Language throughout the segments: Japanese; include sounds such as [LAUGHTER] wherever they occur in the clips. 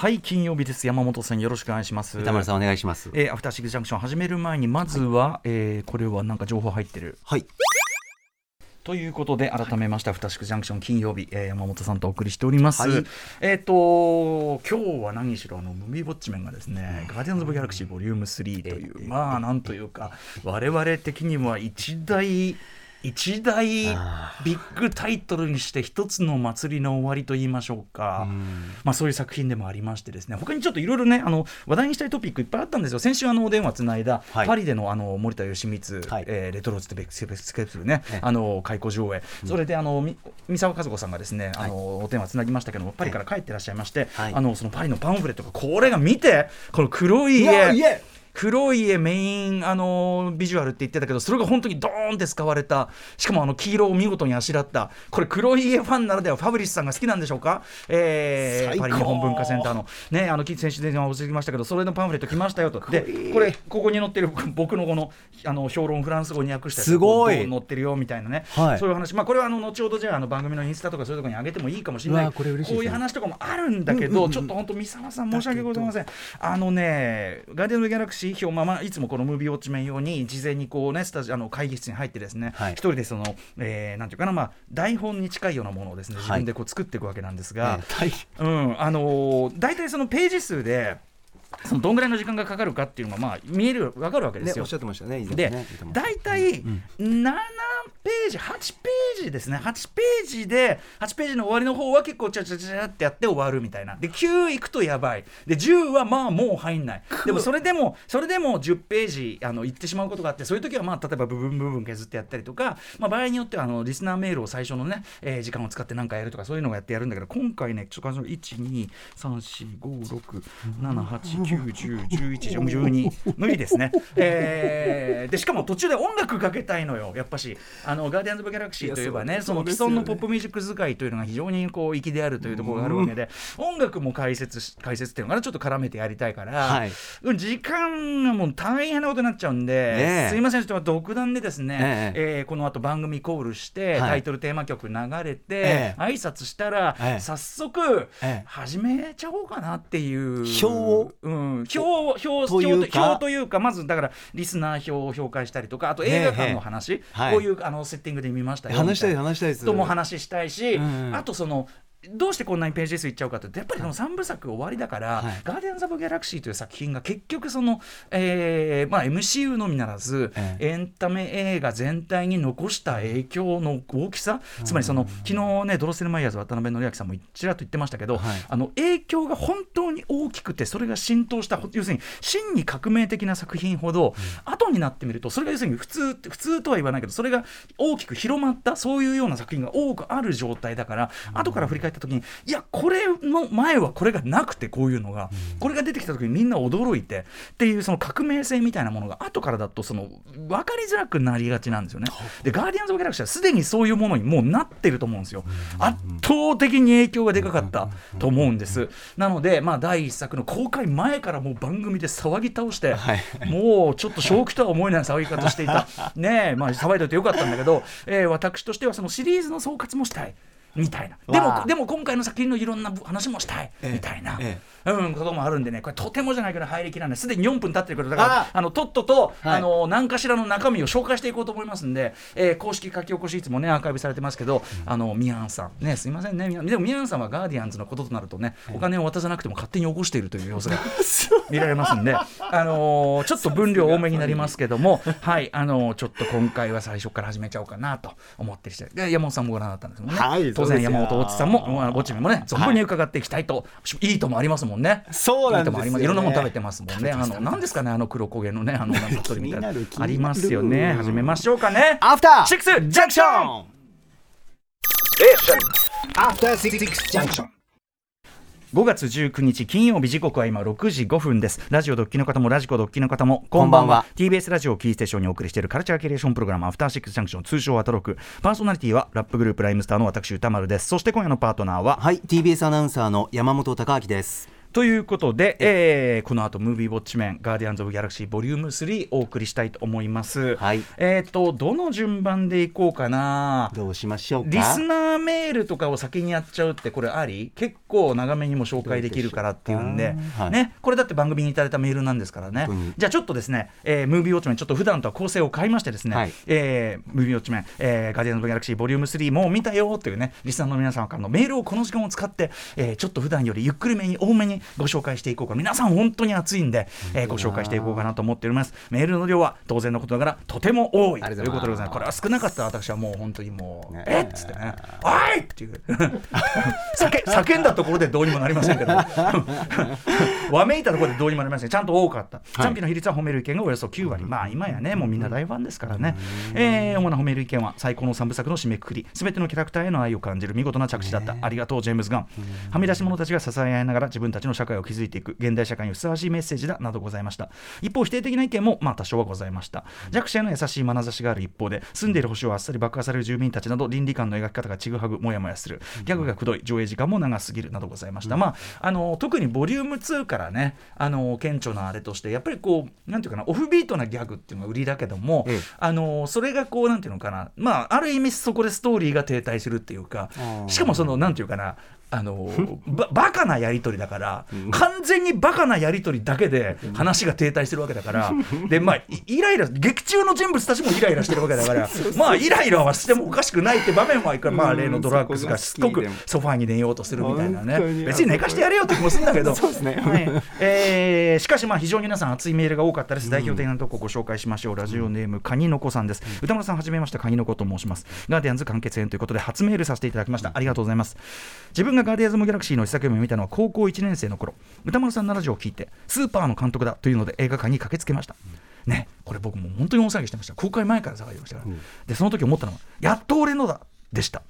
はい金曜日です。山本さんよろしくお願いします。歌丸さんお願いします。えー、アフターシックスジャンクション始める前にまずは、はい、えー、これはなんか情報入ってる。はい。ということで改めまして、はい、アフターシックスジャンクション金曜日、えー、山本さんとお送りしております、はい、えっ、ー、と今日は何しろあのムービーウォッチメンがですね、ガーディアンズ・オブ・ギャラクシーボリューム3という、まあなんというか我々的には一大一大ビッグタイトルにして一つの祭りの終わりと言いましょうか、うまあ、そういう作品でもありましてですね。他にちょっといろいろねあの話題にしたいトピックいっぱいあったんですよ。先週あのお電話つないだ、はい、パリでのあの森田義満、はい、えー、レトロズ・ベクスケプルね、ねあの開校上映、うん、それであの三沢和子さんがですねあの、はい、お電話つなぎましたけどもパリから帰ってらっしゃいまして、あのそのパリのパンフレットがこれが見てこの黒い家黒い絵メインあのビジュアルって言ってたけどそれが本当にドーンって使われたしかもあの黄色を見事にあしらったこれ黒い家ファンならではファブリスさんが好きなんでしょうか、えー、パリ日本文化センターの。ねあの先週電話を教えてきましたけどそれのパンフレット来ましたよと。でこれここに載ってる僕のこのあの評論フランス語に訳したすごい。載ってるよみたいなね、はい、そういう話。まあこれはあの後ほどじゃああの番組のインスタとかそういうところに上げてもいいかもしれない。こういう話とかもあるんだけど、ちょっと本当三沢さん申し訳ございません。あのねガーデンズ・ギャラクシー表まあまあいつもこのムービーウォッチメン用に事前にこうねスタジあの会議室に入ってですね、はい、一人でその、えー、なんていうかなまあ台本に近いようなものをですね自分でこう作っていくわけなんですが、はい、うんあのー、大体そのページ数でそのどんぐらいの時間がかかるかっていうのがまあ見える分かるわけですよ。ね、おっしゃってましたね。で、大体7ページ8ページですね。8ページで8ページの終わりの方は結構ちゃちゃちゃってやって終わるみたいな。で9いくとやばい。で10はまあもう入んない。でもそれでもそれでも10ページあのいってしまうことがあってそういう時はまあ例えば部分部分削ってやったりとか、まあ、場合によってはあのリスナーメールを最初のね、えー、時間を使って何かやるとかそういうのをやってやるんだけど今回ねちょっと123456789101112無理ですね、えー、でしかも途中で音楽かけたいのよやっぱしあのガーディアンズ・オブ・ギャラクシーといえばね。その既存のポップミュージック使いというのが非常にこう粋であるというところがあるわけで、音楽も解説解説っていうのかなちょっと絡めてやりたいから、はい、時間がもう大変なことになっちゃうんで、ね、すいませんちょっと独断でですね、ねえ。ー、この後番組コールして、タイトルテーマ曲流れて、えー、挨拶したら、えー、早速、始めちゃおうかなっていう表を、うん、表表表表というかまずだからリスナー表を紹介したりとかあと映画館の話、こういうあのセッティングで見ましたよ話したい話したいです。とも話したいし、うん、あとそのどうしてこんなにページ数いっちゃうかというとやっぱりその3部作終わりだから、はい、ガーディアンズ・オブ・ギャラクシーという作品が結局その、えーまあ、MCU のみならず、ええ、エンタメ映画全体に残した影響の大きさ、つまりその昨日ねドロッセル・マイヤーズ渡辺則明さんもちらっと言ってましたけど、はい、あの影響が本当に大きくてそれが浸透した要するに真に革命的な作品ほど、うん、後になってみるとそれが要するに普通普通とは言わないけどそれが大きく広まったそういうような作品が多くある状態だから、うん、後から振り返った時にいやこれの前はこれがなくてこういうのが、これが出てきた時にみんな驚いてっていうその革命性みたいなものが後からだとその分かりづらくなりがちなんですよね。でガーディアンズ・オブ・ギャラクシーはすでにそういうものにもうなってると思うんですよ。圧倒的に影響がでかかったと思うんです。なので、まあ、第1作の公開前からもう番組で騒ぎ倒して、はい、もうちょっと正気とは思えない騒ぎ方していた [LAUGHS] ねまあ騒いでおいてよかったんだけど、えー、私としてはそのシリーズの総括もしたい。みたいな。でもでも今回の作品のいろんな話もしたい、みたいな、ええ、うん、こともあるんでね。これとてもじゃないけど入りきらない。すでに4分経ってるけどだから。あのとっとと、はい、あの何かしらの中身を紹介していこうと思いますんで、えー、公式書き起こしいつもねアーカイブされてますけど、うん、あのミアンさん。ねすいませんね。でもミアンさんはガーディアンズのこととなるとね、お金を渡さなくても勝手に起こしているという様子が [LAUGHS] 見られますんで、あのー、ちょっと分量多めになりますけどもはい。あのー、ちょっと今回は最初から始めちゃおうかなと思ってりしてで山本さんもご覧になったんですもんね、はい、当然山本大津さんも、まあ、ぼちみもね存分に伺っていきたいと、はい、いいともありますもんね。そうなんですいろんなもの食べてますもんね。あの何ですかねあの黒焦げのねあのなんかみたいな。ありますよね。始めましょうかね。アフターシックスジャンクションアフターシックスジャンクション5月19日金曜日時刻は今6時5分です。ラジオドッキの方もラジコドッキの方もこんばんは。TBS ラジオキーステーションにお送りしているカルチャーキュレーションプログラムアフターシックスジャンクション通称アトロク。パーソナリティはラップグループライムスターの私歌丸です。そして今夜のパートナーははい TBS アナウンサーの山本貴明ですということで、えー、この後ムービーウォッチメンガーディアンズ・オブ・ギャラクシーボリューム3お送りしたいと思います。はい、えっ、ー、とどの順番でいこうかな。どうしましょうリスナーメールとかを先にやっちゃうってこれあり？結構長めにも紹介できるからっていうんで、はい、ねこれだって番組にいただいたメールなんですからね。じゃあちょっとですね、えー、ムービーウォッチメンちょっと普段とは構成を変えましてですね、はい、えー、ムービーウォッチメン、えー、ガーディアンズ・オブ・ギャラクシーボリューム3もう見たよっていうねリスナーの皆様からのメールをこの時間を使って、えー、ちょっと普段よりゆっくりめに多めにご紹介していこうか。皆さん本当に熱いんで、えー、ご紹介していこうかなと思っております。メールの量は当然のことながらとても多いということでございますこれは少なかったら私はもう本当にもう、ね、えっ？つって。ね「おい!」っていう。叫叫 [LAUGHS] んだところでどうにもなりませんけど。[LAUGHS] わめいたところでどうにもなりません。ちゃんと多かった、賛否の比率は褒める意見がおよそ9割、まあ今やねもうみんな大ファンですからね、えー、主な褒める意見は最高の3部作の締めくくり。全てのキャラクターへの愛を感じる。見事な着地だった、ありがとうジェームズ・ガン。はみ出し者たちが支え合いながら自分たちの社会を築いていく現代社会にふさわしいメッセージだなどございました。一方否定的な意見もまあ多少はございました。弱者への優しい眼差しがある一方で住んでいる星をあっさり爆破される住民たちなど倫理観の描き方がちぐはぐもやもやする。ギャグがくどい上映時間も長すぎるなどございました、まああの特にボリューム2からねあの顕著なあれとしてやっぱりこうなんていうかなオフビートなギャグっていうのが売りだけども、あのそれがこうなんていうのかな。まあある意味そこでストーリーが停滞するっていうかしかもそのなんていうかなあの [LAUGHS] ばバカなやり取りだから、完全にバカなやり取りだけで話が停滞してるわけだから、[LAUGHS] でまあ、イライラ劇中の人物たちもイライラしてるわけだからまあイライラはしてもおかしくないって場面はいくら、まあ、例のドラッグスがしつこくソファーに寝ようとするみたいなね。別に寝かしてやれよって気もするんだけど。[LAUGHS] そうですね、ねえー、しかしまあ非常に皆さん熱いメールが多かったです、代表的なところご紹介しましょうラジオネームカニのこさんです、歌村さんはじめましてカニのこと申しますガーディアンズ完結編ということで初メールさせていただきましたありがとう。ございます自分がガーディアンズ・ム・ギャラクシーの一作目を見たのは高校1年生の頃。歌丸さんのラジオを聞いてスーパーの監督だというので映画館に駆けつけました、ねこれ僕も本当に大騒ぎしてました。公開前から騒ぎましたから、うん、でその時思ったのはやっと俺のだでした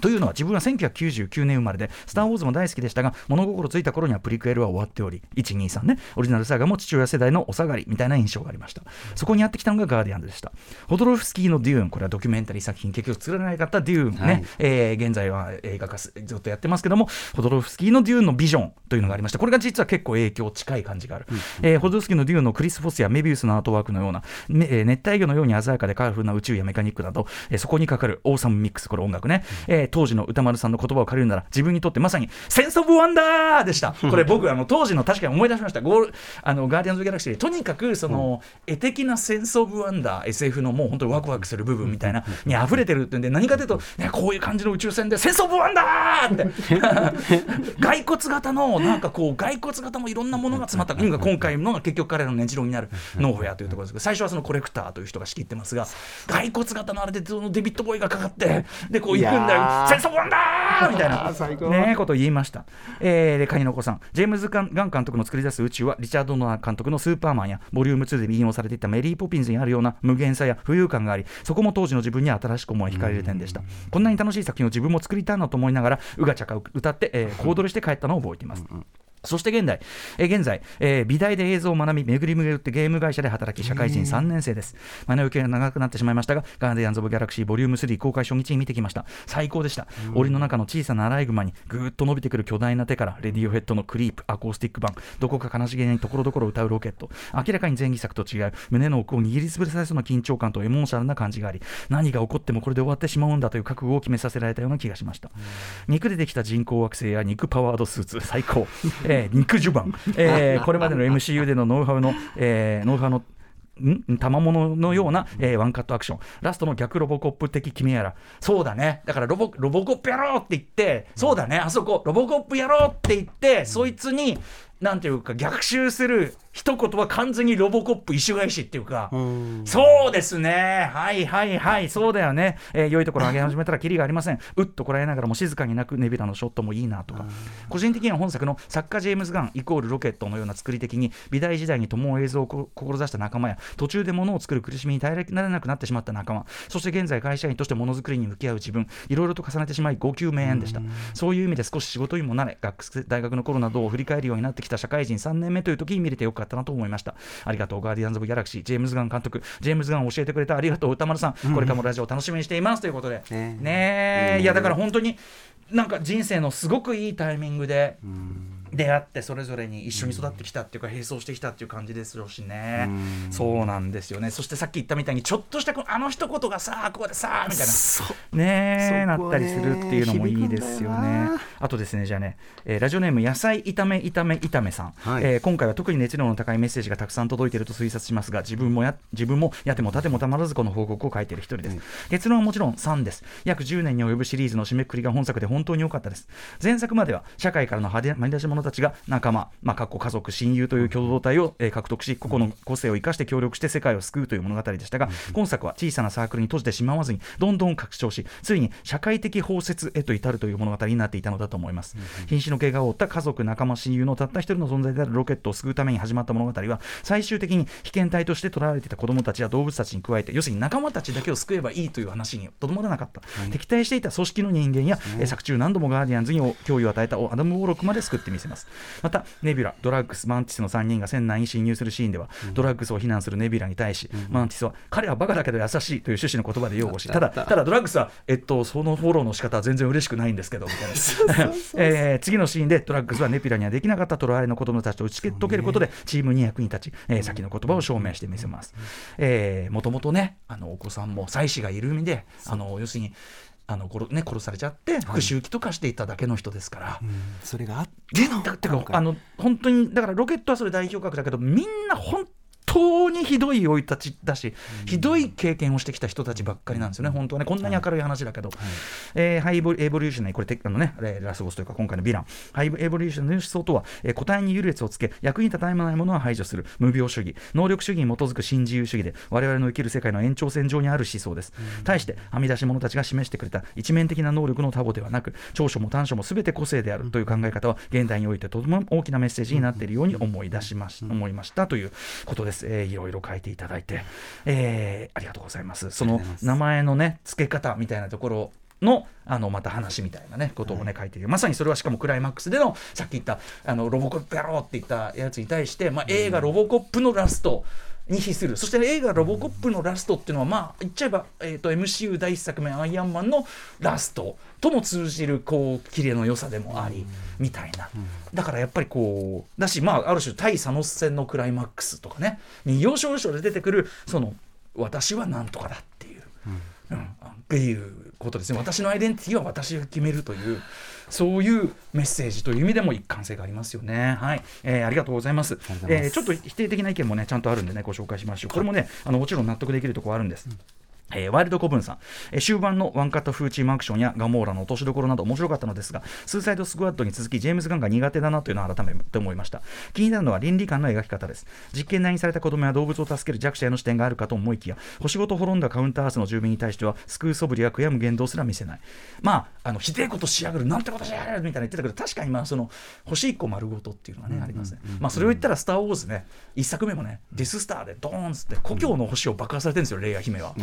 というのは自分は1999年生まれで、スター・ウォーズも大好きでしたが、物心ついた頃にはプリクエルは終わっており、123ね、オリジナルサーガも父親世代のお下がりみたいな印象がありました。そこにやってきたのがガーディアンズでした。ホドロフスキーのデューン、これはドキュメンタリー作品、結局作られなかったデューンね、はい、えー、現在は映画化ずっとやってますけども、ホドロフスキーのデューンのビジョンというのがありまして、これが実は結構影響近い感じがある。うん、えー、ホドロフスキーのデューンのクリス・フォスやメビウスのアートワークのような、えー、熱帯魚のように鮮やかでカラフルな宇宙やメカニックなど、えー、そこにかかる Awesome Mix、これ音楽ね、えー、当時の宇多丸さんんの言葉を借りるなら自分にとってまさにセンス・オブ・ワンダーでした。[LAUGHS] これ僕あの当時の確かに思い出しました。ゴールあのガーディアンズ・ギャラクシーで。とにかくその、絵的なセンス・オブ・ワンダー。SF のもう本当にワクワクする部分みたいなに溢れてるってんで何かというと、ね、こういう感じの宇宙船でセンス・オブ・ワンダーって。[LAUGHS] 骸骨型のなんかこう骸骨型もいろんなものが詰まった。のが今回のが結局彼のねじろになるノーウェアというところですけど最初はそのコレクターという人が仕切ってますが骸骨型のあれでそのデヴィッド・ボウイがかかってでこう行くんだよセンス・オブ・ワンダーみたいな。[LAUGHS] ねことを言いました、えー、でカニの子さん。ジェームズ・ガン監督の作り出す宇宙はリチャード・ドナー監督のスーパーマンやボリューム2で引用されていたメリー・ポピンズにあるような無限さや浮遊感がありそこも当時の自分に新しく思い惹かれる点でした。こんなに楽しい作品を自分も作りたいなと思いながらうがちゃか歌って、えー、コーして帰ったのを覚えています、うんうんそして現在、えー、現在、えー、美大で映像を学び、巡り巡ってゲーム会社で働き、社会人3年生です。前の行方が長くなってしまいましたが、ガーディアンズ・オブ・ギャラクシーボリューム3公開初日に見てきました。最高でした。檻の中の小さなアライグマにぐーっと伸びてくる巨大な手から、レディオヘッドのクリープ、アコースティック版、どこか悲しげにところどころ歌うロケット、明らかに前戯作と違う、胸の奥を握りつぶされそうな緊張感とエモーショナルな感じがあり、何が起こってもこれで終わってしまうんだという覚悟を決めさせられたような気がしました。肉でできた人工惑星や肉パワードスーツ、最高。えー、肉襦袢。えー、[LAUGHS] これまでの MCU でのノウハウの、えー、ノウハウのん？賜物のような、えー、ワンカットアクション。ラストの逆ロボコップ的君やら。そうだね。だからロボロボコップやろうって言ってそうだね。あそこロボコップやろうって言ってそいつになんていうか逆襲する一言は完全にロボコップ一種返しっていうか。そうですね。はいはいはい。そうだよね、えー、良いところ上げ始めたらキリがありません。うっとこらえながらも静かに泣くネビラのショットもいいなとか。個人的には本作の作家ジェームズ・ガンイコールロケットのような作り的に美大時代に共映像を志した仲間や途中で物を作る苦しみに耐えられなくなってしまった仲間そして現在会社員としてものづくりに向き合う自分いろいろと重ねてしまい号泣名演でした。そういう意味で少し仕事にもなれ学大学の頃などを振り返るようになってきた社会人3年目という時に見れてよかったなと思いました。ありがとうガーディアンズ・オブ・ギャラクシージェームズ・ガン監督。ジェームズ・ガン教えてくれたありがとう歌丸さん、うん、これからもラジオ楽しみにしています。ということで。ねねいやだから本当になんか人生のすごくいいタイミングで、出会ってそれぞれに一緒に育ってきたっていうか並走してきたっていう感じですよしね、そうなんですよね。そしてさっき言ったみたいにちょっとしたあの一言がさここでさみたいな。ねなったりするっていうのもいいですよね。あとですねじゃあね、えー、ラジオネーム野菜炒め炒め炒めさん、はい、えー、今回は特に熱量の高いメッセージがたくさん届いていると推察しますが自分もや自分もやても立てもたまらずこの報告を書いている一人です、うん、結論はもちろん3です。約10年に及ぶシリーズの締めくくりが本作で本当に良かったです。前作までは社会からのはみ出し者たちが仲間、まあ、かっこ家族親友という共同体を、えー、獲得し個々の個性を生かして協力して世界を救うという物語でしたが、うん、今作は小さなサークルに閉じてしまわずにどんどん拡張しついに社会的包摂へと至るという物語になっていたのだと思います、うん、瀕死の怪我を負った家族仲間親友のたった一人の存在であるロケットを救うために始まった物語は最終的に被験体として捉えられていた子供たちや動物たちに加えて要するに仲間たちだけを救えばいいという話にとどまらなかった、はい、敵対していた組織の人間や、ね、作中何度もガーディアンズに脅威を与えたアダム・ウォーロックまで救ってみせます。またネビュラドラッグスマンティスの3人が船内に侵入するシーンでは、うん、ドラッグスを非難するネビュラに対し、うん、マンティスは彼はバカだけど優しいという趣旨の言葉で擁護した。だただドラッグスは、えっと、そのフォローの仕方は全然嬉しくないんですけどみたいな。えー、次のシーンでドラッグスはネピュラにはできなかったトライの子供たちと打ち解けることでチームに役に立ち、えー、先の言葉を証明してみせます。もともとねあのお子さんも妻子がいる意味であの要するにあの殺,、ね、殺されちゃって復讐機とかしていただけの人ですから、はいうん、それがあってのだかあの本当にだからロケットはそれ代表格だけどみんな本当にひどい生い立ちだし、ひどい経験をしてきた人たちばっかりなんですよね、本当はね、こんなに明るい話だけど、はい、えー、ハイエボリューショナリー、これ、あのね、ラスボスというか、今回のヴィラン、ハイエボリューショナリーの思想とは、えー、個体に優劣をつけ、役に立たないものは排除する、無謬主義、能力主義に基づく新自由主義で、我々の生きる世界の延長線上にある思想です。対して、はみ出し者たちが示してくれた一面的な能力の多寡ではなく、長所も短所もすべて個性であるという考え方は、現代においてとても大きなメッセージになっているように思い出しまし、思いましたということです。えー、いろいろ書いていただいて、えー、ありがとうございます。その名前のね、付け方みたいなところのあのまた話みたいなねことをね、書いている。まさにそれはしかもクライマックスでのさっき言ったあのロボコップやろうって言ったやつに対して、まあ、映画「ロボコップ」のラスト、に比する。そして映画「ロボコップ」のラストっていうのはまあ言っちゃえば、えーと、MCU 第1作目「アイアンマン」のラストとも通じるこう綺麗の良さでもあり、みたいな、だからやっぱりこうだしまあある種対サノス戦のクライマックスとかね要所要所で出てくるその私はなんとかだっていう、うん、っていうことですね私のアイデンティティは私が決めるというそういうメッセージという意味でも一貫性がありますよね。はい、えー、ありがとうございます。ますえー、ちょっと否定的な意見もねちゃんとあるんでねご紹介しましょう。これもねあのもちろん納得できるところあるんです。うんえー、ワイルドコブンさん、えー、終盤のワンカット風チームアクションやガモーラの落としどころなど面白かったのですが、スーサイドスクワットに続き、ジェームズ・ガンが苦手だなというのを改めて思いました。気になるのは倫理観の描き方です。実験内にされた子供や動物を助ける弱者への視点があるかと思いきや、星ごと滅んだカウンターハウスの住民に対しては、救う素振りや悔やむ言動すら見せない。まあ、あのひでえことしやがる、なんてことしやがるみたいな言ってたけど、確かにまあその星1個丸ごとっていうのがね、ありますね。まあ、それを言ったら、スター・ウォーズね、1作目もね、ディススターでドーンって故郷の星を爆破されてるんですよ、レイヤ姫は。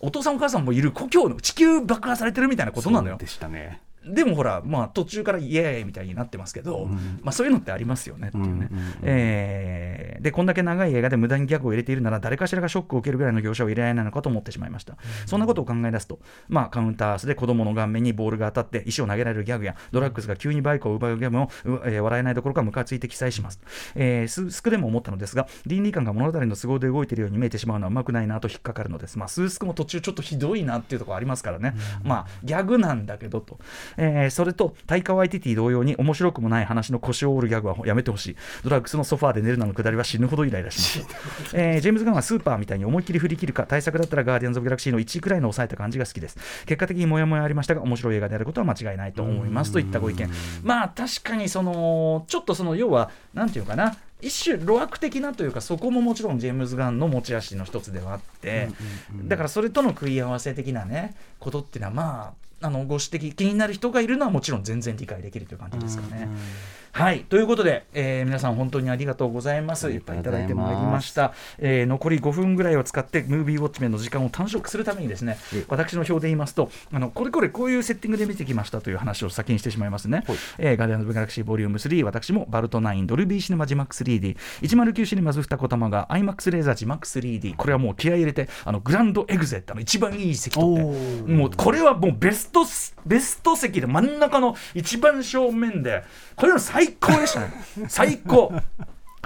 お父さんお母さんもいる故郷の地球爆破されてるみたいなことなのよ。でしたね。でもほら、まあ、途中からイエーイみたいになってますけど、うん、まあ、そういうのってありますよねっていうね、えー、でこんだけ長い映画で無駄にギャグを入れているなら誰かしらがショックを受けるぐらいの業者を入れられないのかと思ってしまいました、うん、そんなことを考え出すと、まあ、カウンターースで子供の顔面にボールが当たって石を投げられるギャグやドラッグスが急にバイクを奪うギャグも、えー、笑えないどころかムカついて記載します、えー、スースクでも思ったのですが倫理観が物語の都合で動いているように見えてしまうのはうまくないなと引っかかるのです、まあ、スースクも途中ちょっとひどいなっていうところありますからね、うん、まあギャグなんだけどと、えー、それとタイカワイティティ同様に面白くもない話の腰を折るギャグはやめてほしい。ドラッグスのソファーで寝るなのくだりは死ぬほどイライラします、[LAUGHS] えー、ジェームズ・ガンはスーパーみたいに思いっきり振り切るか対策だったらガーディアンズ・オブ・ギャラクシーの1位くらいの抑えた感じが好きです。結果的にモヤモヤありましたが面白い映画であることは間違いないと思います。といったご意見まあ確かにそのちょっとその要はなんていうかな一種路悪的なというかそこももちろんジェームズ・ガンの持ち味の一つではあって、だからそれとの食い合わせ的なねことっていうのはまああのご指摘気になる人がいるのはもちろん全然理解できるという感じですかね。はい。ということで、えー、皆さん本当にありがとうございます。いっぱいいただいてまいりました、えー、残り5分ぐらいを使ってムービーウォッチメンの時間を短縮するためにですね私の方で言いますとあのこれこれこういうセッティングで見てきましたという話を先にしてしまいますね、えー、ガーディアンズ・オブ・ギャラクシー Volume 3私もバルト9ドルビーシネマジマック 3D109 シネマズ二子玉が IMAX レーザー字幕 3D これはもう気合い入れてあのグランドエグゼクティブの一番いい席取って。もうこれはもうベストベスト席で真ん中の一番正面でこれの最最高でしたね最高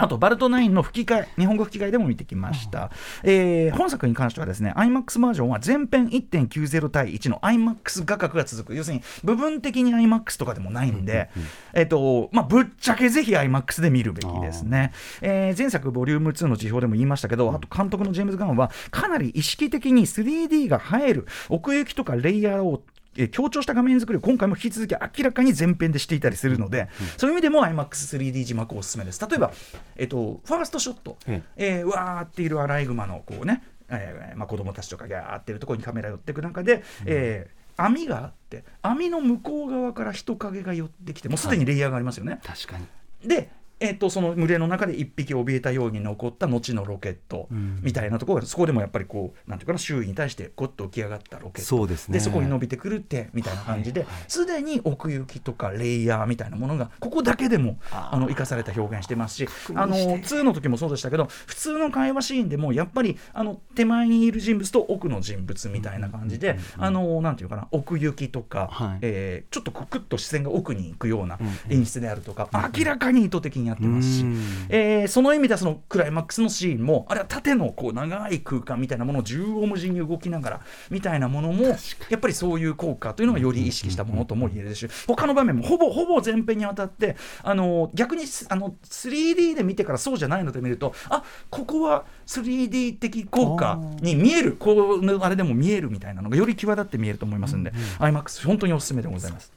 あと、バルト9の吹き替え、日本語吹き替えでも見てきました。えー、本作に関してはですね、IMAX バージョンは全編1.90対1の IMAX 画角が続く。要するに、部分的に IMAX とかでもないんで、えっ、と、まあ、ぶっちゃけぜひ IMAX で見るべきですね。えー、前作ボリューム2の辞表でも言いましたけど、あと監督のジェームズ・ガンは、かなり意識的に 3D が映える奥行きとかレイヤーをえ強調した画面作りを今回も引き続き明らかに前編でしていたりするので、うん、そういう意味でも iMAX3D 字幕おすすめです。例えば、えっと、ファーストショット、うん、えー、わーっているアライグマのこうね、えーまあ、子供たちとかがーっているところにカメラ寄っていく中で、うん、えー網があって網の向こう側から人影が寄ってきてもうすでにレイヤーがありますよね。はい、確かに。でえー、とその群れの中で1匹怯えたように残った後のロケットみたいなところが、そこでもやっぱりこうなんていうかな周囲に対してゴッと浮き上がったロケットそうです、ね、でそこに伸びてくるってみたいな感じですで、に奥行きとかレイヤーみたいなものがここだけでもあの生かされた表現してますしあの2の時もそうでしたけど普通の会話シーンでもやっぱりあの手前にいる人物と奥の人物みたいな感じで、あのなんていうかな奥行きとか、はい、えー、ちょっとクッと視線が奥に行くような演出であるとか、明らかに意図的にやってますし。えー、その意味ではそのクライマックスのシーンもあれは縦のこう長い空間みたいなものを縦横無尽に動きながらみたいなものもやっぱりそういう効果というのがより意識したものとも言えるし他の場面もほぼほぼ前編にわたってあの逆にあの 3D で見てからそうじゃないので見るとあここは 3D 的効果に見えるこうあれでも見えるみたいなのがより際立って見えると思いますんで、うんうん、IMAX 本当におすすめでございます。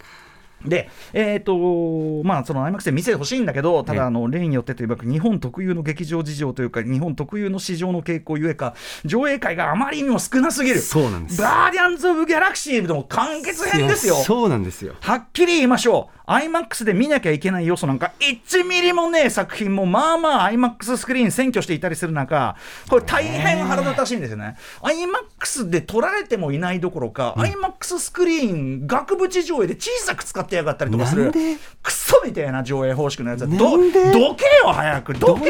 で、えっ、ー、と、まあ、その IMAX で見せてほしいんだけど、ただ、あの、例によってというか、日本特有の劇場事情というか、日本特有の市場の傾向ゆえか、上映会があまりにも少なすぎる。そうなんです。ガーディアンズ・オブ・ギャラクシーの完結編ですよ。そうなんですよ。はっきり言いましょう。IMAX で見なきゃいけない要素なんか1ミリもねえ作品もまあまあ IMAX スクリーン占拠していたりする中これ大変腹立たしいんですよね IMAX で撮られてもいないどころか、うん、IMAX スクリーン額縁上映で小さく使ってやがったりとかするクソみたいな上映方式のやつはどどけよ早く。どけ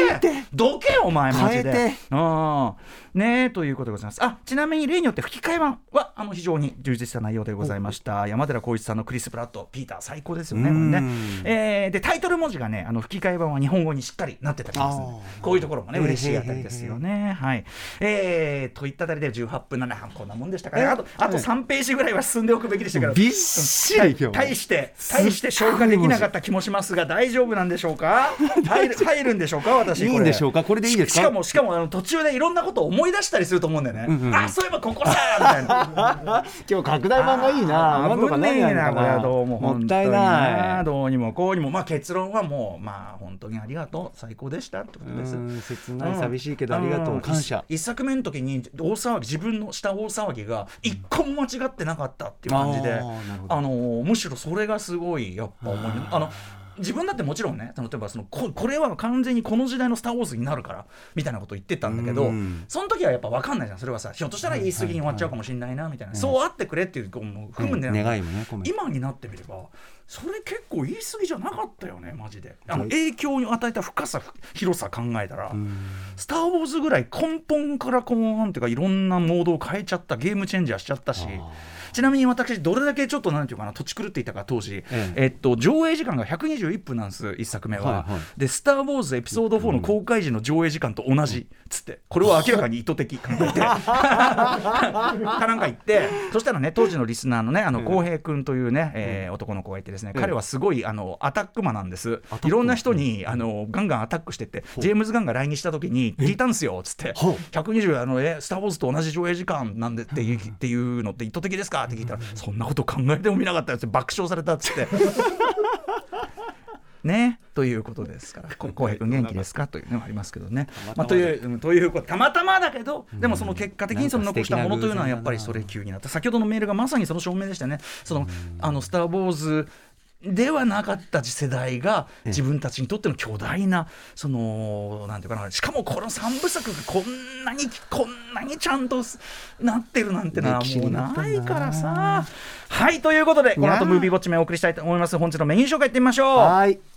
どけよお前マジで。うんねということでございます。あちなみに例によって吹き替え版はあの非常に充実した内容でございました。山寺宏一さんのクリス・プラット、ピーター、最高ですよね、これね。えー、で、タイトル文字がね、あの吹き替え版は日本語にしっかりなってたりしますこういうところもね、嬉しいあたりですよね。はい。えー、といったあたりで18分7分、こんなもんでしたから、あとあと3ページぐらいは進んでおくべきでしたから、びっしり対して、対して消化できなかった気もしますが、大丈夫なんでしょうか？[LAUGHS] 入る入るんでしょうか、私。いいんでしょうか、これでいいですか？しかも、しかもあの途中でいろんなことを思い出したりすると思うんだよね。うんうん、あそういえばここさみたいな。[LAUGHS] 今日拡大版がいいななんとかないなこれはどうももったいないどうにもこうにも。まあ結論はもうまあ本当にありがとう最高でしたってことです。切ない寂しいけどありがとう、感謝。一作目の時に大騒ぎ自分のした大騒ぎが一個も間違ってなかったっていう感じで、あのむしろそれがすごいやっぱ思いあの自分だってもちろんね例えばそのここれは完全にこの時代の「スター・ウォーズ」になるからみたいなこと言ってたんだけど、その時はやっぱ分かんないじゃん。それはさひょっとしたら言い過ぎに終わっちゃうかもしれないなみたいな、そうあってくれっていうもう踏むんだよ、ね、今になってみればそれ結構言い過ぎじゃなかったよねマジで。あの影響に与えた深さ広さ考えたら「スター・ウォーズ」ぐらい根本からこうなんていうかいろんなモードを変えちゃったゲームチェンジャーしちゃったし。ちなみに私どれだけちょっとなんていうかな土地狂っていたか当時、ええ。えっと、上映時間が121分なんです1作目は、はいはい、で「スター・ウォーズ」エピソード4の公開時の上映時間と同じ。っつって。これは明らかに意図的。[LAUGHS] 考えて。[LAUGHS] かなんか言って。そしたらね当時のリスナーのねあの浩平君というね、えー、男の子がいてですね彼はすごいあのアタックマなんです。いろんな人にあのガンガンアタックしてってジェームズ・ガンが来日した時に聞いたんですよっつって。120あのえスター・ウォーズと同じ上映時間なんでっていうっていうのって意図的ですか？って聞いたら、そんなこと考えてもみなかったやつ爆笑されたっつって。ね、ということですから、浩平君元気ですかというのがありますけどね。[LAUGHS] まあ、というということたまたまだけど、でもその結果的にその残したものというのはやっぱりそれ級になった。先ほどのメールがまさにその証明でしたね。そのあのスター・ウォーズではなかった次世代が自分たちにとっての巨大なそのなんていうかなしかもこの3部作がこんなにこんなにちゃんとなってるなんてのはもうないからさ。はいということでこの後ムービーウォッチメンお送りしたいと思います。本日のメニュー紹介いってみましょう。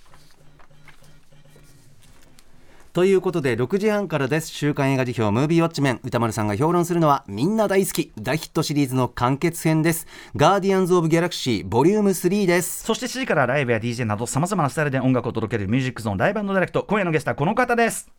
ということで6時半からです。週刊映画辞表ムービーウォッチメン。歌丸さんが評論するのはみんな大好き。大ヒットシリーズの完結編です。ガーディアンズ・オブ・ギャラクシーボリューム3です。そして7時からライブや DJ などさまざまなスタイルで音楽を届けるミュージックゾーンライブダイレクト。今夜のゲストはこの方です。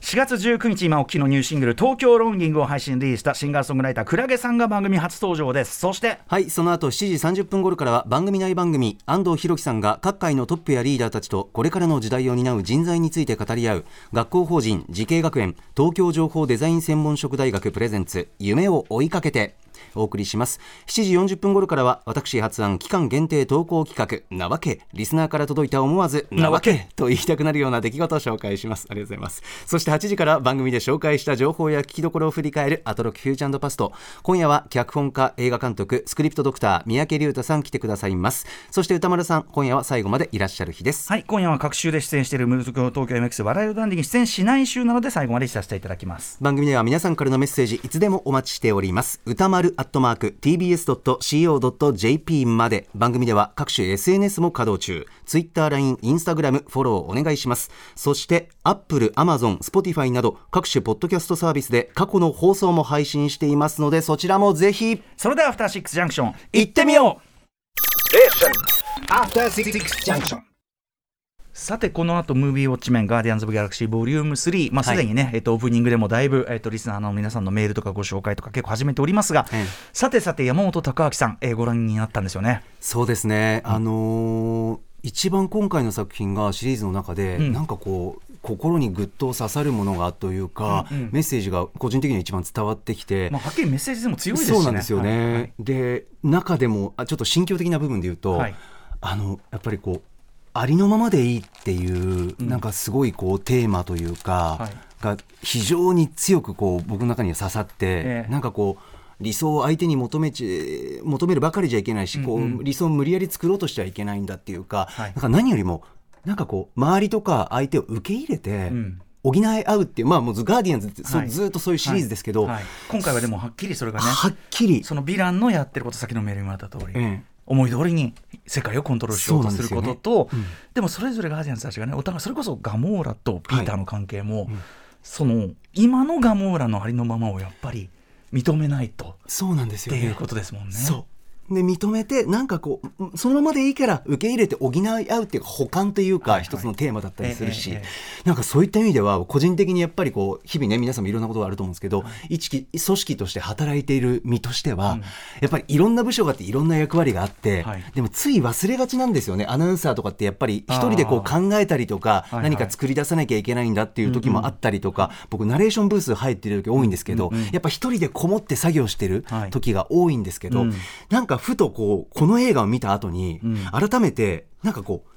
4月19日今おきのニューシングル「東京ロンギング」を配信リリースしたシンガーソングライタークラゲさんが番組初登場です。そしてはいその後7時30分頃からは番組内番組安藤弘樹さんが各界のトップやリーダーたちとこれからの時代を担う人材について語り合う学校法人慈恵学園東京情報デザイン専門職大学プレゼンツ。夢を追いかけて。お送りします。7時40分頃からは私発案期間限定投稿企画なわけリスナーから届いた思わずなわけと言いたくなるような出来事を紹介します。ありがとうございます。そして8時から番組で紹介した情報や聞きどころを振り返るアトロックフューチャーパスト。今夜は脚本家映画監督スクリプトドクター三宅龍太さん来てくださいます。そして歌丸さん今夜は最後までいらっしゃる日です。はい今夜は各週で出演しているムーズ東京 MX 笑いをダンディに出演しない週なので最後までさせていただきます。番組では皆さんからのメッセージいつでもお待ちしております。歌丸アットマーク tbs.co.jp まで。番組では各種 SNS も稼働中。Twitter、LINE、Instagram フォローお願いします。そして Apple、Amazon、Spotify など各種ポッドキャストサービスで過去の放送も配信していますのでそちらもぜひ。それではアフターシックスジャンクション行ってみよう。アフターシックスジャンクションさてこの後ムービーウォッチメンガーディアンズ・オブ・ギャラクシーボリューム3、まあ、すでにね、はい、えっと、オープニングでもだいぶ、えっと、リスナーの皆さんのメールとかご紹介とか結構始めておりますが、うん、さてさて山本隆明さん、えー、ご覧になったんですよね。そうですね、うん、あのー、一番今回の作品がシリーズの中で、うん、なんかこう心にぐっと刺さるものがというか、うんうん、メッセージが個人的には一番伝わってきて、まあ、はっきりメッセージでも強いですね。そうなんですよね、はい。はい、で中でもあちょっと心境的な部分で言うと、はい、あのやっぱりこうありのままでいいっていう、うん、なんかすごいこうテーマというか、はい、が非常に強くこう僕の中には刺さって、えー、なんかこう理想を相手に求めち求めるばかりじゃいけないし、うんうん、こう理想を無理やり作ろうとしてはいけないんだっていうか、はい、なんか何よりもなんかこう周りとか相手を受け入れて、うん。補い合うっていう、まあ、もうガーディアンズって、はい、ずっとそういうシリーズですけど、はい。はい、今回はでもはっきりそれがね、はっきり。そのヴィランのやってること、先のメールにもあった通り、ええ、思い通りに世界をコントロールしようとすることと、でね。うん、でもそれぞれガーディアンズたちがねお互いそれこそガモーラとピーターの関係も、はいうん、その今のガモーラのありのままをやっぱり認めないとそうなんですよ、ね、っていうことですもんね。そうで認めてなんかこうそのままでいいから受け入れて補い合うっていうか補完というか一つのテーマだったりするし、なんかそういった意味では個人的にやっぱりこう日々ね皆さんもいろんなことがあると思うんですけど、一組織として働いている身としては、やっぱりいろんな部署があっていろんな役割があって、でもつい忘れがちなんですよね。アナウンサーとかってやっぱり一人でこう考えたりとか何か作り出さなきゃいけないんだっていう時もあったりとか、僕ナレーションブース入ってる時多いんですけど、やっぱ一人でこもって作業してる時が多いんですけど、なんかふとこうこの映画を見た後に、改めてなんかこう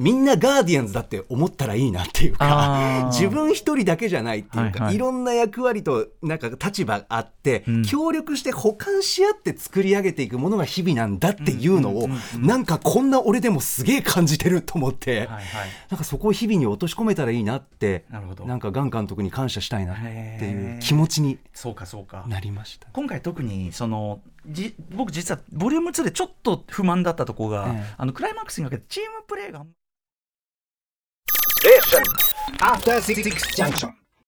みんなガーディアンズだって思ったらいいなっていうか [LAUGHS] 自分一人だけじゃないっていうか、はいはい、いろんな役割となんか立場あって、うん、協力して補完し合って作り上げていくものが日々なんだっていうのを、なんかこんな俺でもすげえ感じてると思って、はいはい、なんかそこを日々に落とし込めたらいいなってなるほど。なんかガン監督に感謝したいなっていう気持ちにそうかそうか。なりました。今回特にそのじ僕実はボリューム2でちょっと不満だったところが、えー、あのクライマックスにかけてチームプレーが After Six Junction.